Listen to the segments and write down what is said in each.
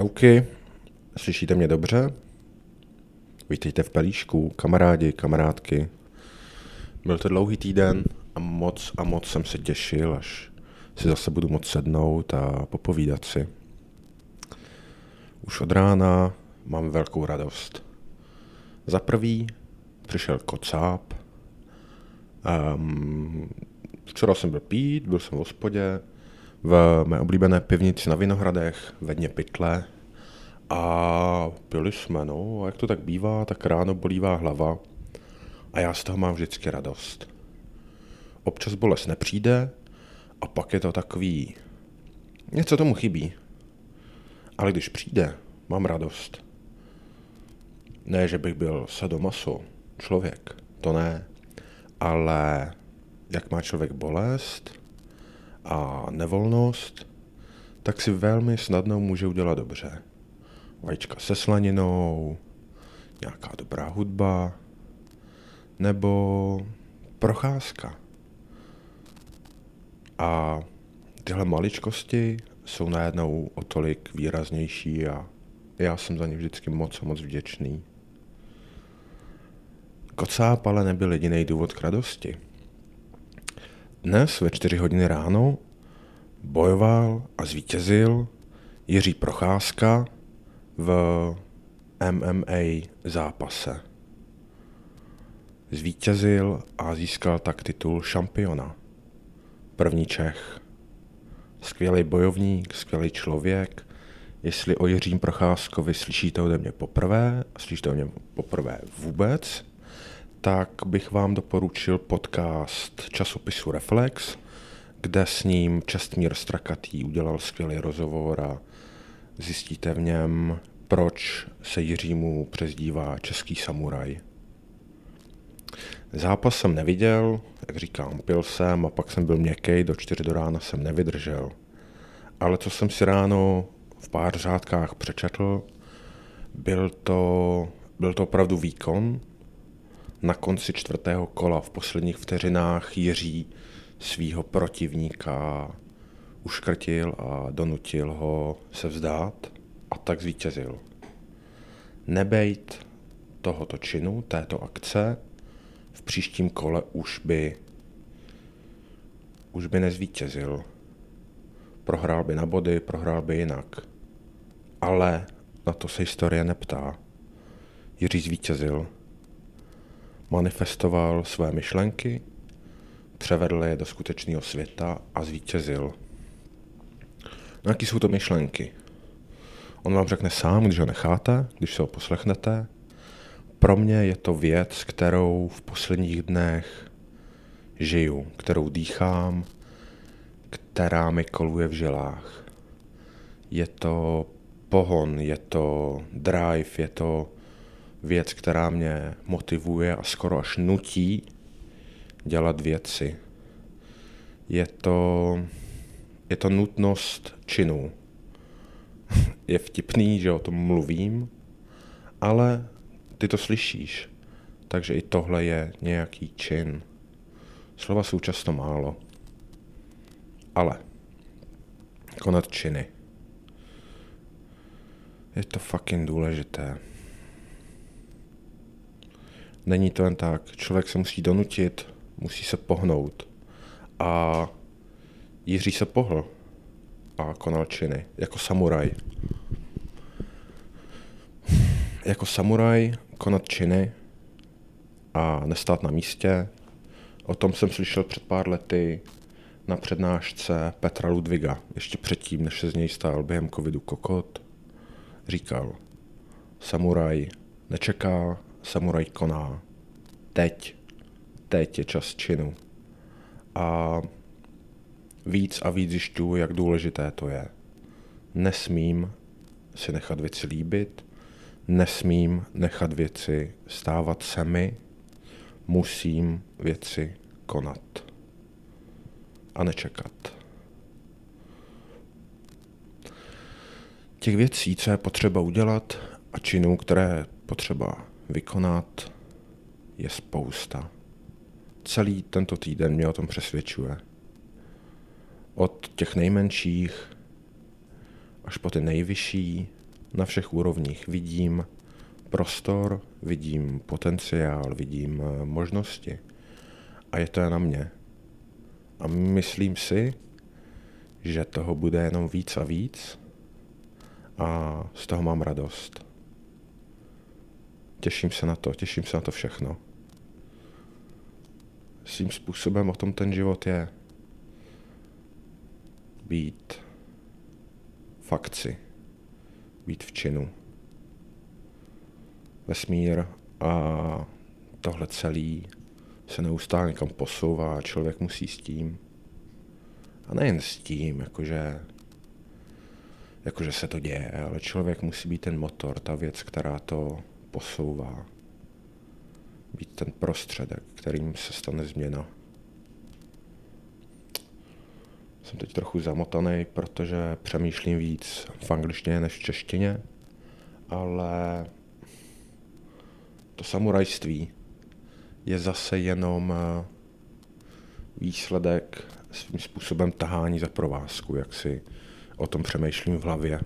Čauky, slyšíte mě dobře? Vítejte v Pelíšku, kamarádi, kamarádky. Byl to dlouhý týden a moc a moc jsem se těšil, až si zase budu moct sednout a popovídat si. Už od rána mám velkou radost. Za prvý přišel kocáb. Um, včera jsem byl pít, byl jsem v hospodě, v mé oblíbené pivnici na Vinohradech, ve dně pytle. A pili jsme, no, a jak to tak bývá, tak ráno bolívá hlava. A já z toho mám vždycky radost. Občas bolest nepřijde a pak je to takový... Něco tomu chybí. Ale když přijde, mám radost. Ne, že bych byl sadomaso, člověk, to ne. Ale jak má člověk bolest, a nevolnost, tak si velmi snadno může udělat dobře. Vajíčka se slaninou, nějaká dobrá hudba, nebo procházka. A tyhle maličkosti jsou najednou o tolik výraznější a já jsem za ně vždycky moc a moc vděčný. Kocáp ale nebyl jediný důvod k radosti. Dnes ve čtyři hodiny ráno bojoval a zvítězil Jiří Procházka v MMA zápase. Zvítězil a získal tak titul šampiona. První Čech. Skvělý bojovník, skvělý člověk. Jestli o Jiřím Procházkovi slyšíte ode mě poprvé, slyšíte o něm poprvé vůbec, tak bych vám doporučil podcast časopisu Reflex, kde s ním Čestmír Strakatý udělal skvělý rozhovor a zjistíte v něm, proč se Jiřímu přezdívá český samuraj. Zápas jsem neviděl, jak říkám, pil jsem a pak jsem byl měkký, do čtyři do rána jsem nevydržel. Ale co jsem si ráno v pár řádkách přečetl, byl to, byl to opravdu výkon, na konci čtvrtého kola v posledních vteřinách Jiří svého protivníka uškrtil a donutil ho se vzdát a tak zvítězil. Nebejt tohoto činu, této akce, v příštím kole už by už by nezvítězil. Prohrál by na body, prohrál by jinak. Ale na to se historie neptá. Jiří zvítězil manifestoval své myšlenky, převedl je do skutečného světa a zvítězil. No jaký jsou to myšlenky? On vám řekne sám, když ho necháte, když se ho poslechnete. Pro mě je to věc, kterou v posledních dnech žiju, kterou dýchám, která mi koluje v žilách. Je to pohon, je to drive, je to věc, která mě motivuje a skoro až nutí dělat věci. Je to, je to nutnost činu. je vtipný, že o tom mluvím, ale ty to slyšíš, takže i tohle je nějaký čin. Slova jsou často málo. Ale konat činy. Je to fucking důležité. Není to jen tak. Člověk se musí donutit, musí se pohnout. A Jiří se pohl a konal činy, jako samuraj. Jako samuraj konat činy a nestát na místě. O tom jsem slyšel před pár lety na přednášce Petra Ludviga, ještě předtím, než se z něj stál během covidu kokot. Říkal, samuraj nečeká, samuraj koná. Teď. Teď je čas činu. A víc a víc zjišťuju, jak důležité to je. Nesmím si nechat věci líbit, nesmím nechat věci stávat se mi, musím věci konat a nečekat. Těch věcí, co je potřeba udělat a činů, které potřeba vykonat, je spousta. Celý tento týden mě o tom přesvědčuje. Od těch nejmenších až po ty nejvyšší, na všech úrovních. Vidím prostor, vidím potenciál, vidím eh, možnosti. A je to na mě. A myslím si, že toho bude jenom víc a víc a z toho mám radost. Těším se na to, těším se na to všechno. Svým způsobem o tom ten život je. Být v akci, být v činu. Vesmír a tohle celý se neustále někam posouvá a člověk musí s tím. A nejen s tím, jakože, jakože se to děje, ale člověk musí být ten motor, ta věc, která to posouvá. Být ten prostředek, kterým se stane změna. Jsem teď trochu zamotaný, protože přemýšlím víc v angličtině než v češtině, ale to samurajství je zase jenom eh, výsledek svým způsobem tahání za provázku, jak si o tom přemýšlím v hlavě.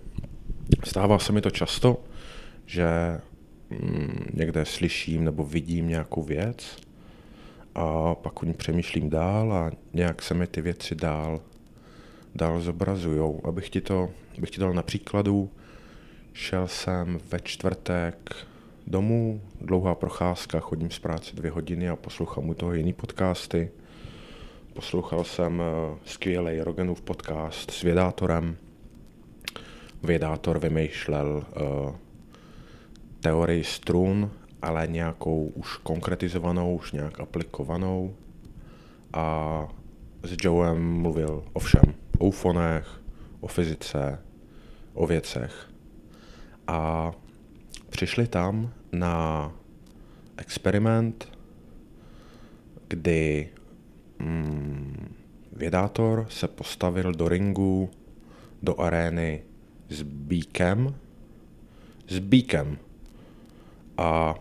Stává se mi to často, že někde slyším nebo vidím nějakou věc a pak o ní přemýšlím dál a nějak se mi ty věci dál, dál zobrazujou. Abych ti to, abych ti dal na příkladu, šel jsem ve čtvrtek domů, dlouhá procházka, chodím z práce dvě hodiny a poslouchám u toho jiný podcasty. Poslouchal jsem eh, skvělý Roganův podcast s vědátorem. Vědátor vymýšlel uh, teorii strun, ale nějakou už konkretizovanou, už nějak aplikovanou. A s Joem mluvil o všem. O ufonech, o fyzice, o věcech. A přišli tam na experiment, kdy mm, vědátor se postavil do ringu, do arény s bíkem, s bíkem a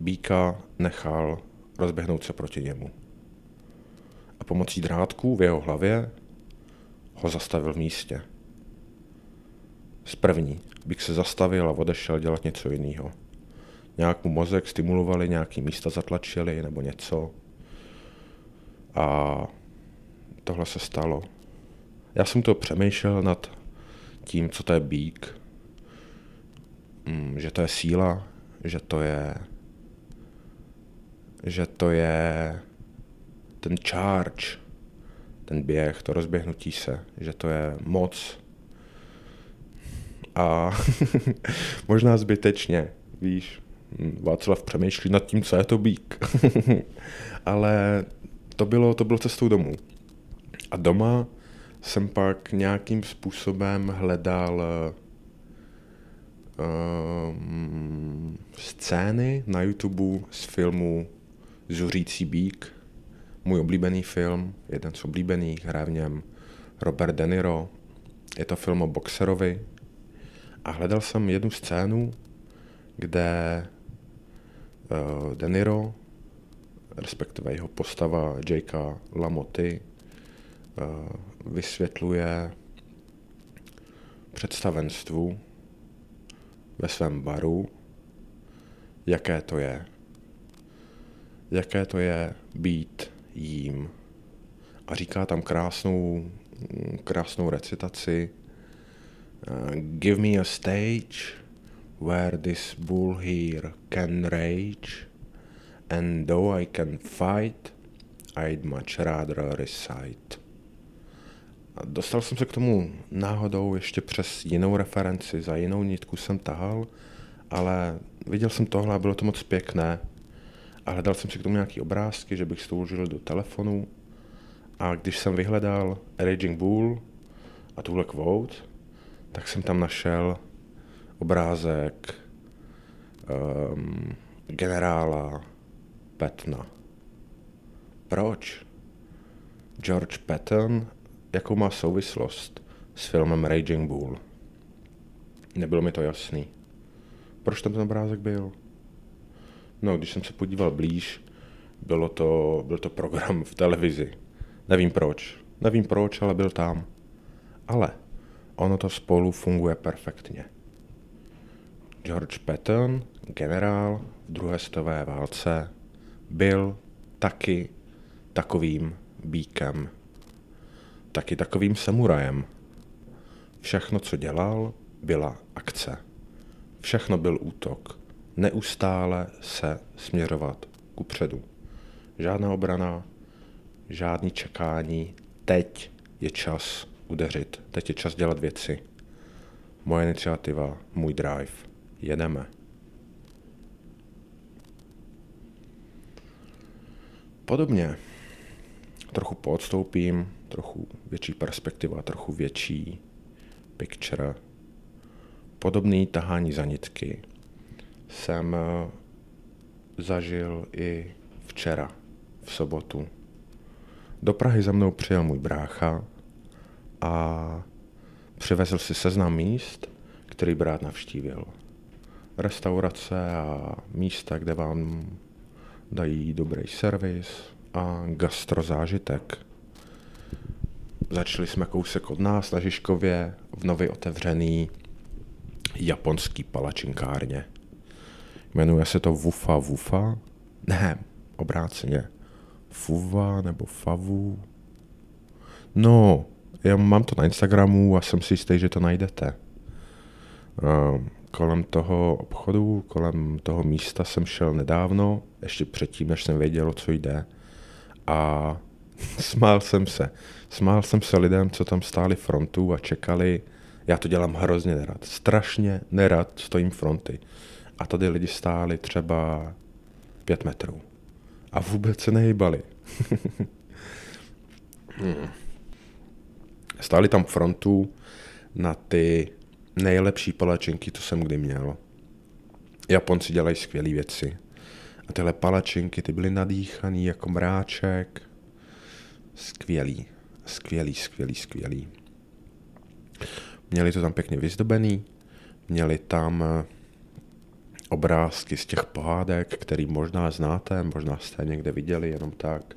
bíka nechal rozběhnout se proti němu. A pomocí drátků v jeho hlavě ho zastavil v místě. Z první bych se zastavil a odešel dělat něco jiného. Nějak mu mozek stimulovali, nějaký místa zatlačili nebo něco. A tohle se stalo. Já jsem to přemýšlel nad tím, co to je bík, že to je síla, že to je že to je ten charge, ten běh, to rozběhnutí se, že to je moc. A možná zbytečně, víš, Václav přemýšlí nad tím, co je to bík. Ale to bylo, to bylo cestou domů. A doma jsem pak nějakým způsobem hledal um, scény na YouTube z filmu Zuřící bík, můj oblíbený film, jeden z oblíbených, hraje v něm Robert De Niro. Je to film o boxerovi. A hledal jsem jednu scénu, kde uh, De Niro, respektive jeho postava Jakea Lamoty, uh, vysvětluje představenstvu ve svém baru, jaké to je. Jaké to je být jím. A říká tam krásnou, krásnou recitaci. Uh, give me a stage where this bull here can rage, and though I can fight, I'd much rather recite. Dostal jsem se k tomu náhodou ještě přes jinou referenci, za jinou nitku jsem tahal, ale viděl jsem tohle a bylo to moc pěkné. A hledal jsem si k tomu nějaký obrázky, že bych si to uložil do telefonu. A když jsem vyhledal Raging Bull a tuhle quote, tak jsem tam našel obrázek um, generála Petna. Proč? George Patton, jakou má souvislost s filmem Raging Bull? Nebylo mi to jasný. Proč tam ten obrázek byl? No, když jsem se podíval blíž, bylo to, byl to program v televizi. Nevím proč. Nevím proč, ale byl tam. Ale ono to spolu funguje perfektně. George Patton, generál v druhé světové válce, byl taky takovým bíkem, taky takovým samurajem. Všechno, co dělal, byla akce. Všechno byl útok. Neustále se směřovat kupředu. Žádná obrana, žádný čekání. Teď je čas udeřit. Teď je čas dělat věci. Moje iniciativa, můj drive. Jedeme. Podobně. Trochu poodstoupím, trochu větší perspektiva, trochu větší picture. Podobný tahání za nitky jsem eh, zažil i včera, v sobotu. Do Prahy za mnou přijel můj brácha a přivezl si seznam míst, který brát navštívil. Restaurace a místa, kde vám dají dobrý servis a gastrozážitek. Začali jsme kousek od nás na Žižkově v nově otevřený japonský palačinkárně. Jmenuje se to Wufa Wufa. Ne, obráceně. Fuva nebo Favu. No, já mám to na Instagramu a jsem si jistý, že to najdete. Kolem toho obchodu, kolem toho místa jsem šel nedávno, ještě předtím, než jsem věděl, co jde. A smál jsem se. Smál jsem se lidem, co tam stáli frontu a čekali. Já to dělám hrozně nerad. Strašně nerad stojím fronty. A tady lidi stáli třeba pět metrů. A vůbec se nehýbali. hmm. Stáli tam frontu na ty nejlepší palačinky, co jsem kdy měl. Japonci dělají skvělé věci. A tyhle palačinky, ty byly nadýchaný jako mráček. Skvělý, skvělý, skvělý, skvělý. Měli to tam pěkně vyzdobený, měli tam eh, obrázky z těch pohádek, který možná znáte, možná jste někde viděli, jenom tak.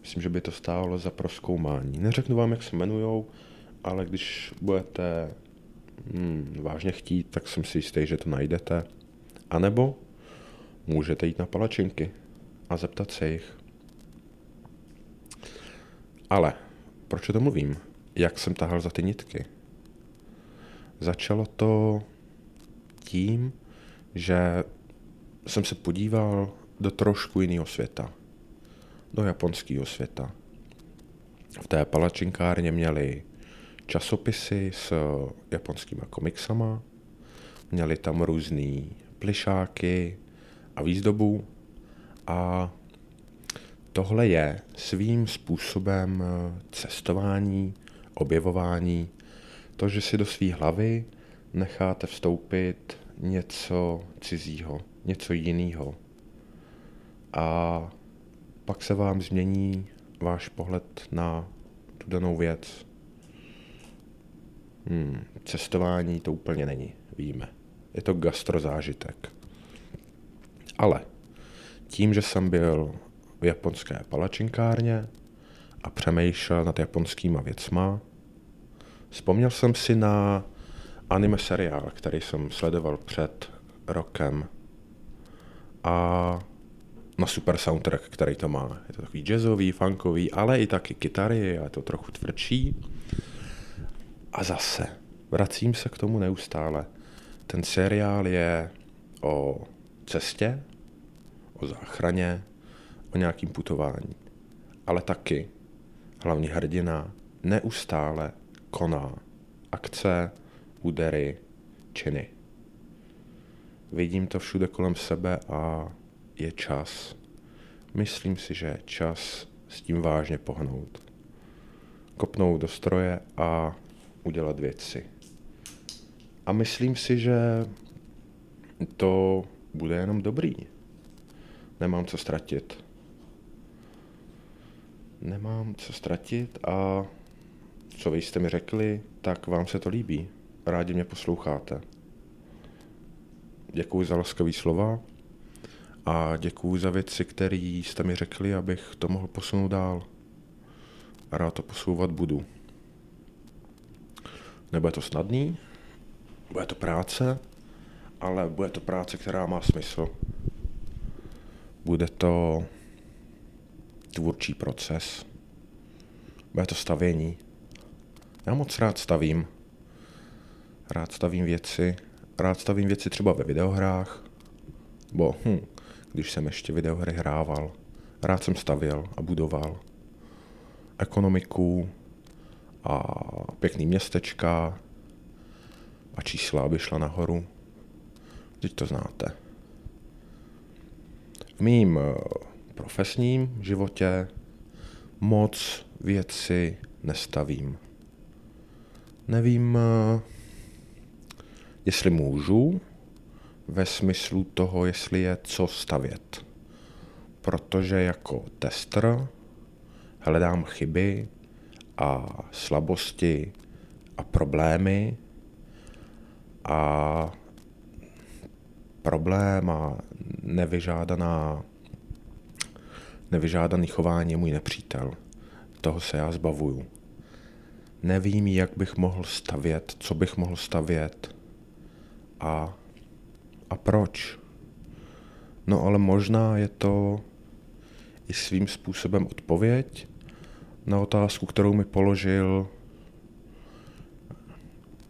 Myslím, že by to stálo za proskoumání. Neřeknu vám, jak se jmenujou, ale když budete hmm, vážně chtít, tak jsem si jistý, že to najdete. A nebo můžete jít na palačinky a zeptat se jich. Ale proč to mluvím? Jak jsem tahal za ty nitky? Začalo to tím, že jsem se podíval do trošku jiného světa. Do japonského světa. V té palačinkárně měli časopisy s japonskými komiksama, měli tam různý plišáky a výzdobu a tohle je svým způsobem cestování, objevování, to, že si do své hlavy necháte vstoupit něco cizího, něco jiného. A pak se vám změní váš pohled na tu danou věc. Hmm, cestování to úplně není, víme. Je to gastrozážitek. Ale tím, že jsem byl v japonské palačinkárně a přemýšlel nad japonskýma věcma, vzpomněl jsem si na anime seriál, který jsem sledoval před rokem a na super soundtrack, který to má. Je to takový jazzový, funkový, ale i taky kytary, je to trochu tvrdší. A zase, vracím se k tomu neustále. Ten seriál je o cestě, o záchraně, o nějakým putování. Ale taky hlavní hrdina neustále koná akce, údery, činy. Vidím to všude kolem sebe a je čas. Myslím si, že je čas s tím vážně pohnout. Kopnout do stroje a udělat věci. A myslím si, že to bude jenom dobrý. Nemám co ztratit. Nemám co ztratit a co vy jste mi řekli, tak vám se to líbí rádi mě posloucháte. Děkuji za laskavý slova a děkuji za věci, které jste mi řekli, abych to mohl posunout dál. A rád to posouvat budu. Nebude to snadný, bude to práce, ale bude to práce, která má smysl. Bude to tvůrčí proces. Bude to stavění. Já moc rád stavím. Rád stavím věci. Rád stavím věci třeba ve videohrách. Bo, hm, když jsem ještě videohry hrával. Rád jsem stavěl a budoval. Ekonomiku a pěkný městečka a čísla, aby šla nahoru. Teď to znáte. Mým eh, profesním životě moc věci nestavím. Nevím, eh, jestli můžu, ve smyslu toho, jestli je co stavět. Protože jako tester hledám chyby a slabosti a problémy a problém a nevyžádaná, nevyžádaný chování je můj nepřítel. Toho se já zbavuju. Nevím, jak bych mohl stavět, co bych mohl stavět a, a proč. No ale možná je to i svým způsobem odpověď na otázku, kterou mi položil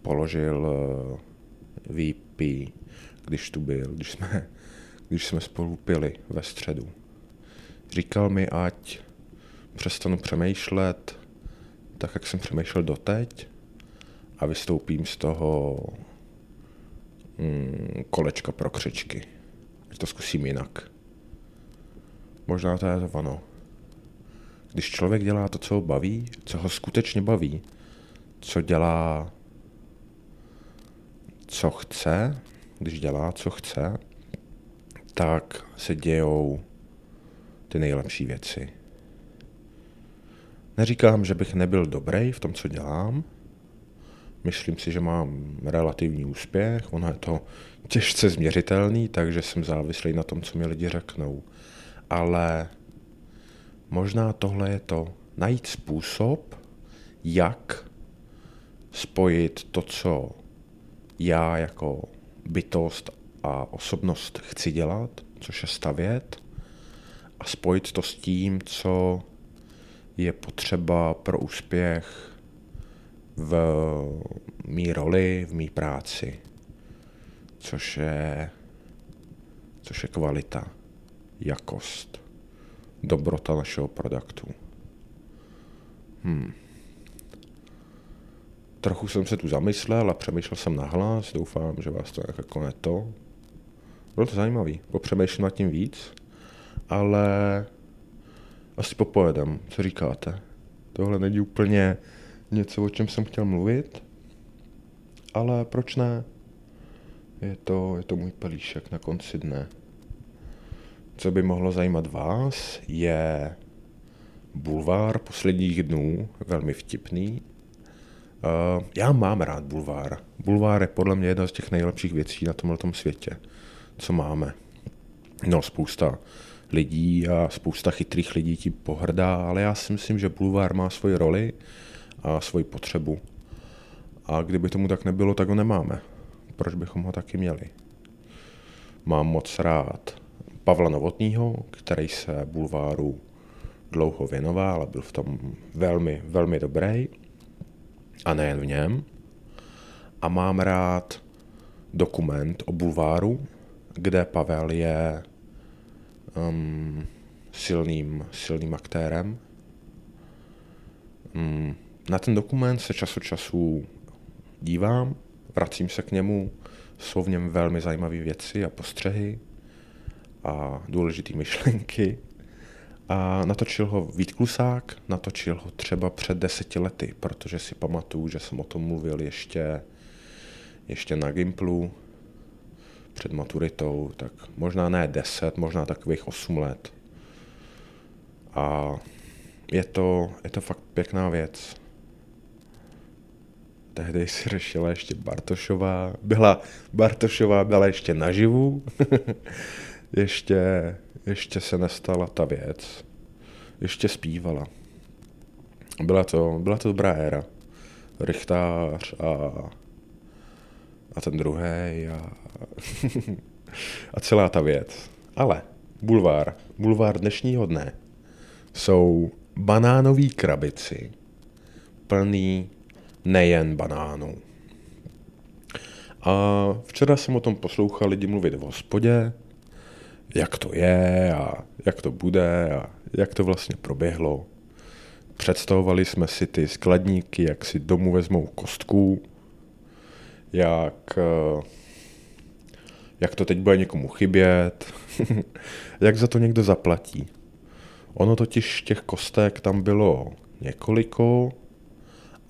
položil eh, VP když tu byl, když jsme, když jsme spolu pili ve středu. Říkal mi, ať přestanu přemýšlet tak, jak jsem přemýšlel doteď a vystoupím z toho mm, kolečka pro křečky. Ať to zkusím jinak. Možná to je to ono. Když člověk dělá to, co ho baví, co ho skutečně baví, co dělá, co chce, když dělá, co chce, tak se dějou ty nejlepší věci. Neříkám, že bych nebyl dobrý v tom, co dělám. Myslím si, že mám relativní úspěch. Ono je to těžce změřitelný, takže jsem závislý na tom, co mi lidi řeknou. Ale možná tohle je to najít způsob, jak spojit to, co já jako bytost a osobnost chci dělat, což je stavět, a spojit to s tím, co je potřeba pro úspěch v mý roli, v mý práci, což je, což je kvalita, jakost, dobrota našeho produktu. Hmm. Trochu jsem se tu zamyslel a přemýšlel jsem nahlas, doufám, že vás to jako ne to. Bylo to zajímavý, popřemýšlím nad tím víc, ale asi popojedem, co říkáte. Tohle není úplně něco, o čem jsem chtěl mluvit, ale proč ne? Je to, je to můj pelíšek na konci dne. Co by mohlo zajímat vás, je bulvár posledních dnů, velmi vtipný, Uh, já mám rád bulvár. Bulvár je podle mě jedna z těch nejlepších věcí na tomhle světě, co máme. No, spousta lidí a spousta chytrých lidí tím pohrdá, ale já si myslím, že bulvár má svoji roli a svoji potřebu. A kdyby tomu tak nebylo, tak ho nemáme. Proč bychom ho taky měli? Mám moc rád Pavla Novotního, který se bulváru dlouho věnoval, ale byl v tom velmi, velmi dobrý a nejen v něm. A mám rád dokument o bulváru, kde Pavel je um, silným, silným aktérem. Um, na ten dokument se čas od času dívám, vracím se k němu, jsou v něm velmi zajímavé věci a postřehy a důležité myšlenky. A natočil ho Vít Klusák, natočil ho třeba před deseti lety, protože si pamatuju, že jsem o tom mluvil ještě, ještě na Gimplu před maturitou, tak možná ne deset, možná takových osm let. A je to, je to fakt pěkná věc. Tehdy si řešila ještě Bartošová, byla Bartošová byla ještě naživu, ještě ještě se nestala ta věc. Ještě zpívala. Byla to, byla to dobrá éra. Richtář a a ten druhý a, a celá ta věc. Ale bulvár, bulvár dnešního dne jsou banánový krabici plný nejen banánů. A včera jsem o tom poslouchal lidi mluvit v hospodě, jak to je a jak to bude a jak to vlastně proběhlo. Představovali jsme si ty skladníky, jak si domů vezmou kostku, jak, eh, jak to teď bude někomu chybět, jak za to někdo zaplatí. Ono totiž těch kostek tam bylo několiko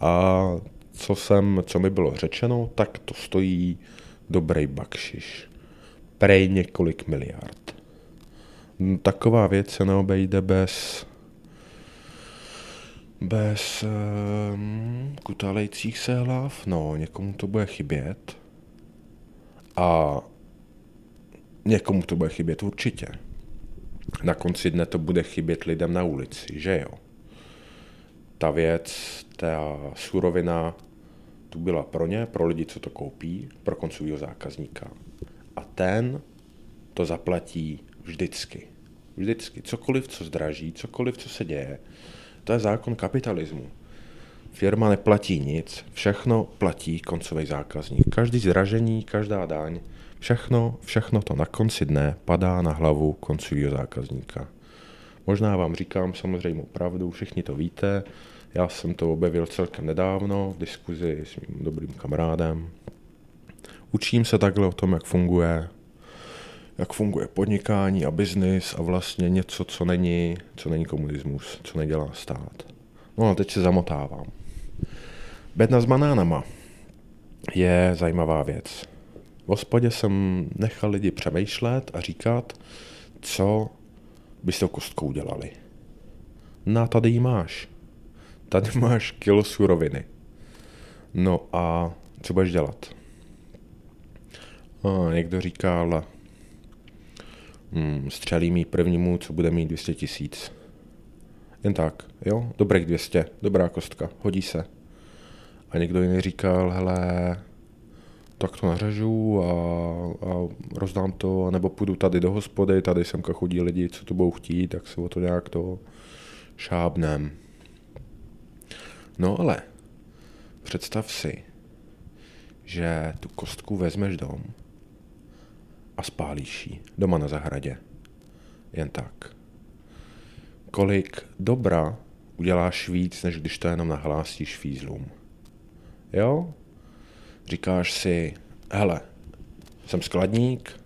a co, jsem, co mi bylo řečeno, tak to stojí dobrý bakšiš. Prej několik miliard. Taková věc se neobejde bez bez um, kutalejcích se hlav, no, někomu to bude chybět. A někomu to bude chybět určitě. Na konci dne to bude chybět lidem na ulici, že jo? Ta věc, ta surovina tu byla pro ně, pro lidi, co to koupí, pro koncového zákazníka. A ten to zaplatí vždycky. Vždycky. Cokoliv, co zdraží, cokoliv, co se děje, to je zákon kapitalismu. Firma neplatí nic, všechno platí koncový zákazník. Každý zdražení, každá daň, všechno, všechno to na konci dne padá na hlavu koncového zákazníka. Možná vám říkám samozřejmě pravdu, všichni to víte, já jsem to objevil celkem nedávno v diskuzi s mým dobrým kamarádem. Učím se takhle o tom, jak funguje, jak funguje podnikání a biznis a vlastně něco, co není, co není komunismus, co nedělá stát. No a teď se zamotávám. Bedna s banánama je zajímavá věc. V hospodě jsem nechal lidi přemýšlet a říkat, co by s tou kostkou udělali. No a tady ji máš. Tady máš kilo suroviny. No a co budeš dělat? A někdo říkal, hmm, střelí mi prvnímu, co bude mít 200 tisíc. Jen tak, jo, dobrých 200, dobrá kostka, hodí se. A někdo jiný říkal, hele, tak to nařežu a, a rozdám to, nebo půjdu tady do hospody, tady semka chodí lidi, co to budou chtít, tak se o to nějak to šábnem. No ale představ si, že tu kostku vezmeš dom a spálíš ji doma na zahradě. Jen tak. Kolik dobra uděláš víc, než když to jenom nahlásíš fízlům. Jo? Říkáš si, hele, jsem skladník,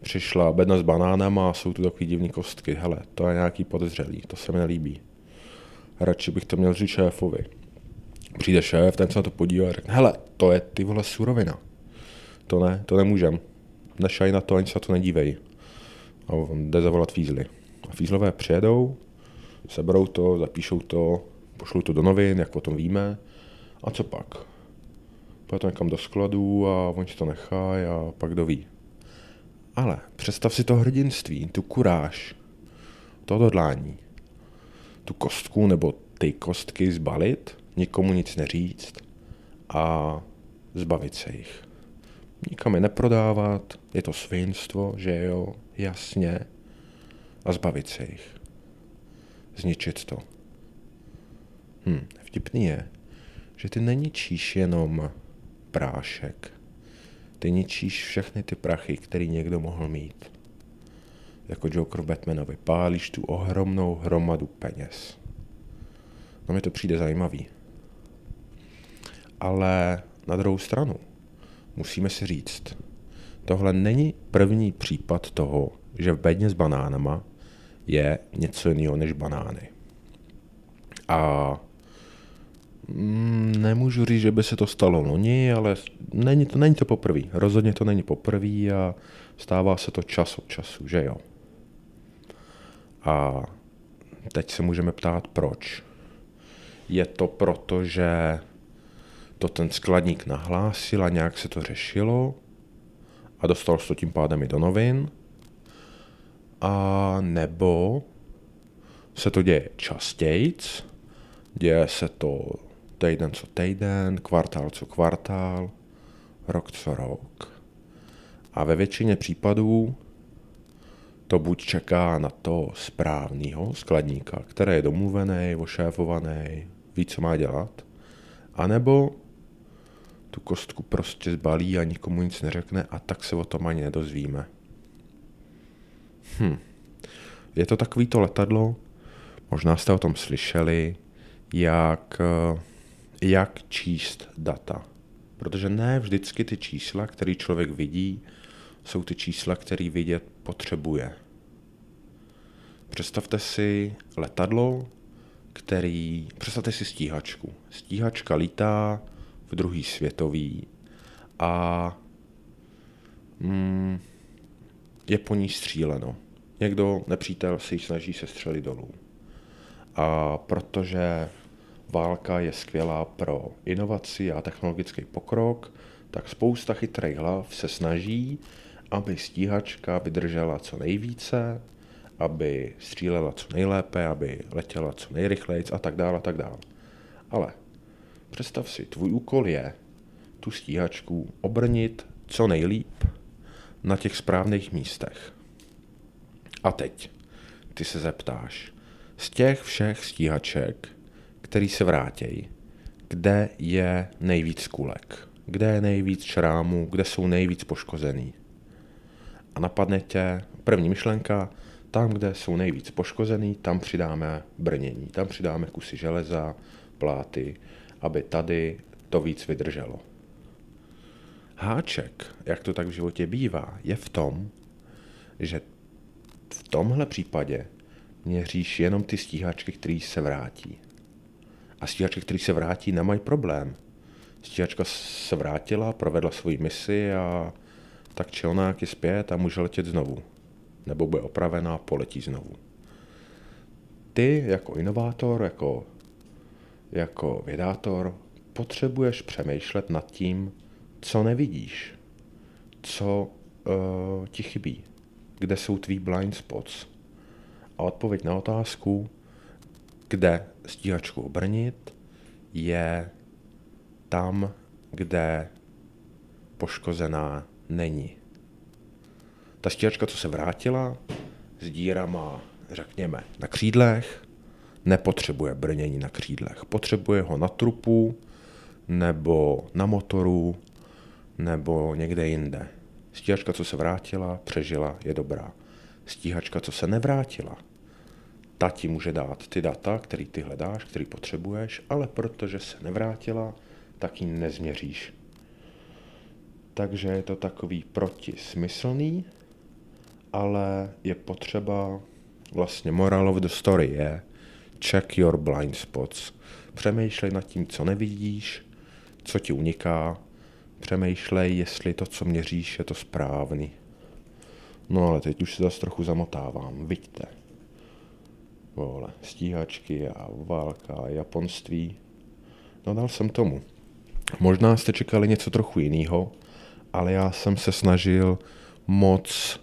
přišla bedna s banánama a jsou tu takový divný kostky. Hele, to je nějaký podezřelý, to se mi nelíbí. Radši bych to měl říct šéfovi. Přijde šéf, ten se na to podívá a řekne, hele, to je ty vole surovina. To ne, to nemůžem nešaj na to, ani se to nedívej. A on jde zavolat fízly. A fízlové přijedou, seberou to, zapíšou to, pošlou to do novin, jak o tom víme. A co pak? Půjde to někam do skladu a on si to nechá a pak kdo ví. Ale představ si to hrdinství, tu kuráž, to odhodlání, tu kostku nebo ty kostky zbalit, nikomu nic neříct a zbavit se jich nikam je neprodávat, je to svinstvo, že jo, jasně, a zbavit se jich. Zničit to. Hm, vtipný je, že ty neničíš jenom prášek. Ty ničíš všechny ty prachy, který někdo mohl mít. Jako Joker Batmanovi. Pálíš tu ohromnou hromadu peněz. No mi to přijde zajímavý. Ale na druhou stranu, musíme si říct, tohle není první případ toho, že v bedně s banánama je něco jiného než banány. A mm, nemůžu říct, že by se to stalo loni, ale není to, není to poprvé. Rozhodně to není poprvé a stává se to čas od času, že jo. A teď se můžeme ptát, proč. Je to proto, že to ten skladník nahlásil a nějak se to řešilo a dostal se to tím pádem i do novin. A nebo se to děje častějc, děje se to týden co týden, kvartál co kvartál, rok co rok. A ve většině případů to buď čeká na to správného skladníka, který je domluvený, ošéfovaný, ví, co má dělat, anebo tu kostku prostě zbalí a nikomu nic neřekne a tak se o tom ani nedozvíme. Hm. Je to takový to letadlo, možná jste o tom slyšeli, jak, jak číst data. Protože ne vždycky ty čísla, které člověk vidí, jsou ty čísla, které vidět potřebuje. Představte si letadlo, který... Představte si stíhačku. Stíhačka lítá v druhý světový a mm, je po ní stříleno. Někdo, nepřítel, si ji snaží se střelit dolů. A protože válka je skvělá pro inovaci a technologický pokrok, tak spousta chytrých hlav se snaží, aby stíhačka vydržela co nejvíce, aby střílela co nejlépe, aby letěla co nejrychleji a tak dále a tak dále. Ale představ si, tvůj úkol je tu stíhačku obrnit co nejlíp na těch správných místech. A teď ty se zeptáš, z těch všech stíhaček, který se vrátějí, kde je nejvíc kulek, kde je nejvíc šrámů, kde jsou nejvíc poškozený. A napadne tě první myšlenka, tam, kde jsou nejvíc poškozený, tam přidáme brnění, tam přidáme kusy železa, pláty, aby tady to víc vydrželo. Háček, jak to tak v životě bývá, je v tom, že v tomhle případě měříš jenom ty stíhačky, které se vrátí. A stíhačky, které se vrátí, nemají problém. Stíhačka se vrátila, provedla svoji misi a tak čelnák je zpět a může letět znovu nebo bude opravená a poletí znovu. Ty jako inovátor, jako, jako vědátor, potřebuješ přemýšlet nad tím, co nevidíš, co uh, ti chybí, kde jsou tvý blind spots. A odpověď na otázku, kde stíhačku obrnit, je tam, kde poškozená není. Ta stíhačka, co se vrátila, s dírama, řekněme, na křídlech, nepotřebuje brnění na křídlech. Potřebuje ho na trupu, nebo na motoru, nebo někde jinde. Stíhačka, co se vrátila, přežila, je dobrá. Stíhačka, co se nevrátila, ta ti může dát ty data, který ty hledáš, který potřebuješ, ale protože se nevrátila, tak ji nezměříš. Takže je to takový protismyslný, ale je potřeba, vlastně moral of the story je check your blind spots. Přemýšlej nad tím, co nevidíš, co ti uniká, přemýšlej, jestli to, co měříš, je to správný. No ale teď už se zase trochu zamotávám, vidíte. Vole, stíhačky a válka a japonství. No dal jsem tomu. Možná jste čekali něco trochu jiného, ale já jsem se snažil moc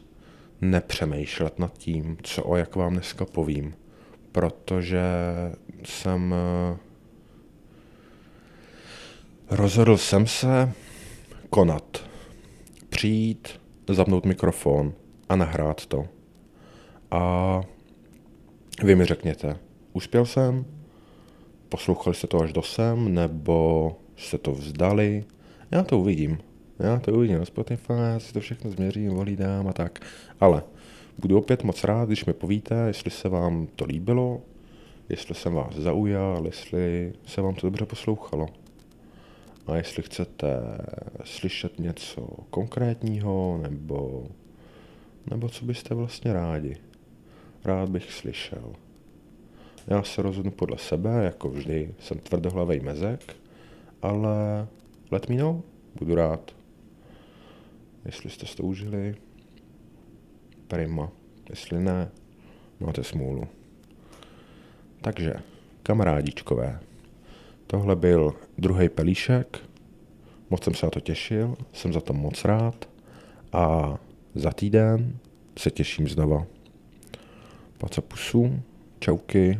nepřemýšlet nad tím, co o jak vám dneska povím, protože jsem eh, rozhodl jsem se konat, přijít, zapnout mikrofon a nahrát to. A vy mi řekněte, uspěl jsem, poslouchali jste to až do sem, nebo jste to vzdali, já to uvidím. Já to uvidím na Spotify, já si to všechno změřím, volídám a tak. Ale budu opět moc rád, když mi povíte, jestli se vám to líbilo, jestli jsem vás zaujal, jestli se vám to dobře poslouchalo. A jestli chcete slyšet něco konkrétního, nebo, nebo co byste vlastně rádi. Rád bych slyšel. Já se rozhodnu podle sebe, jako vždy, jsem tvrdohlavý mezek, ale let me know, budu rád. Jestli jste to užili, prima. Jestli ne, máte smůlu. Takže, kamarádičkové, tohle byl druhý pelíšek, moc jsem se na to těšil, jsem za to moc rád a za týden se těším znova. Paca pusu, čauky,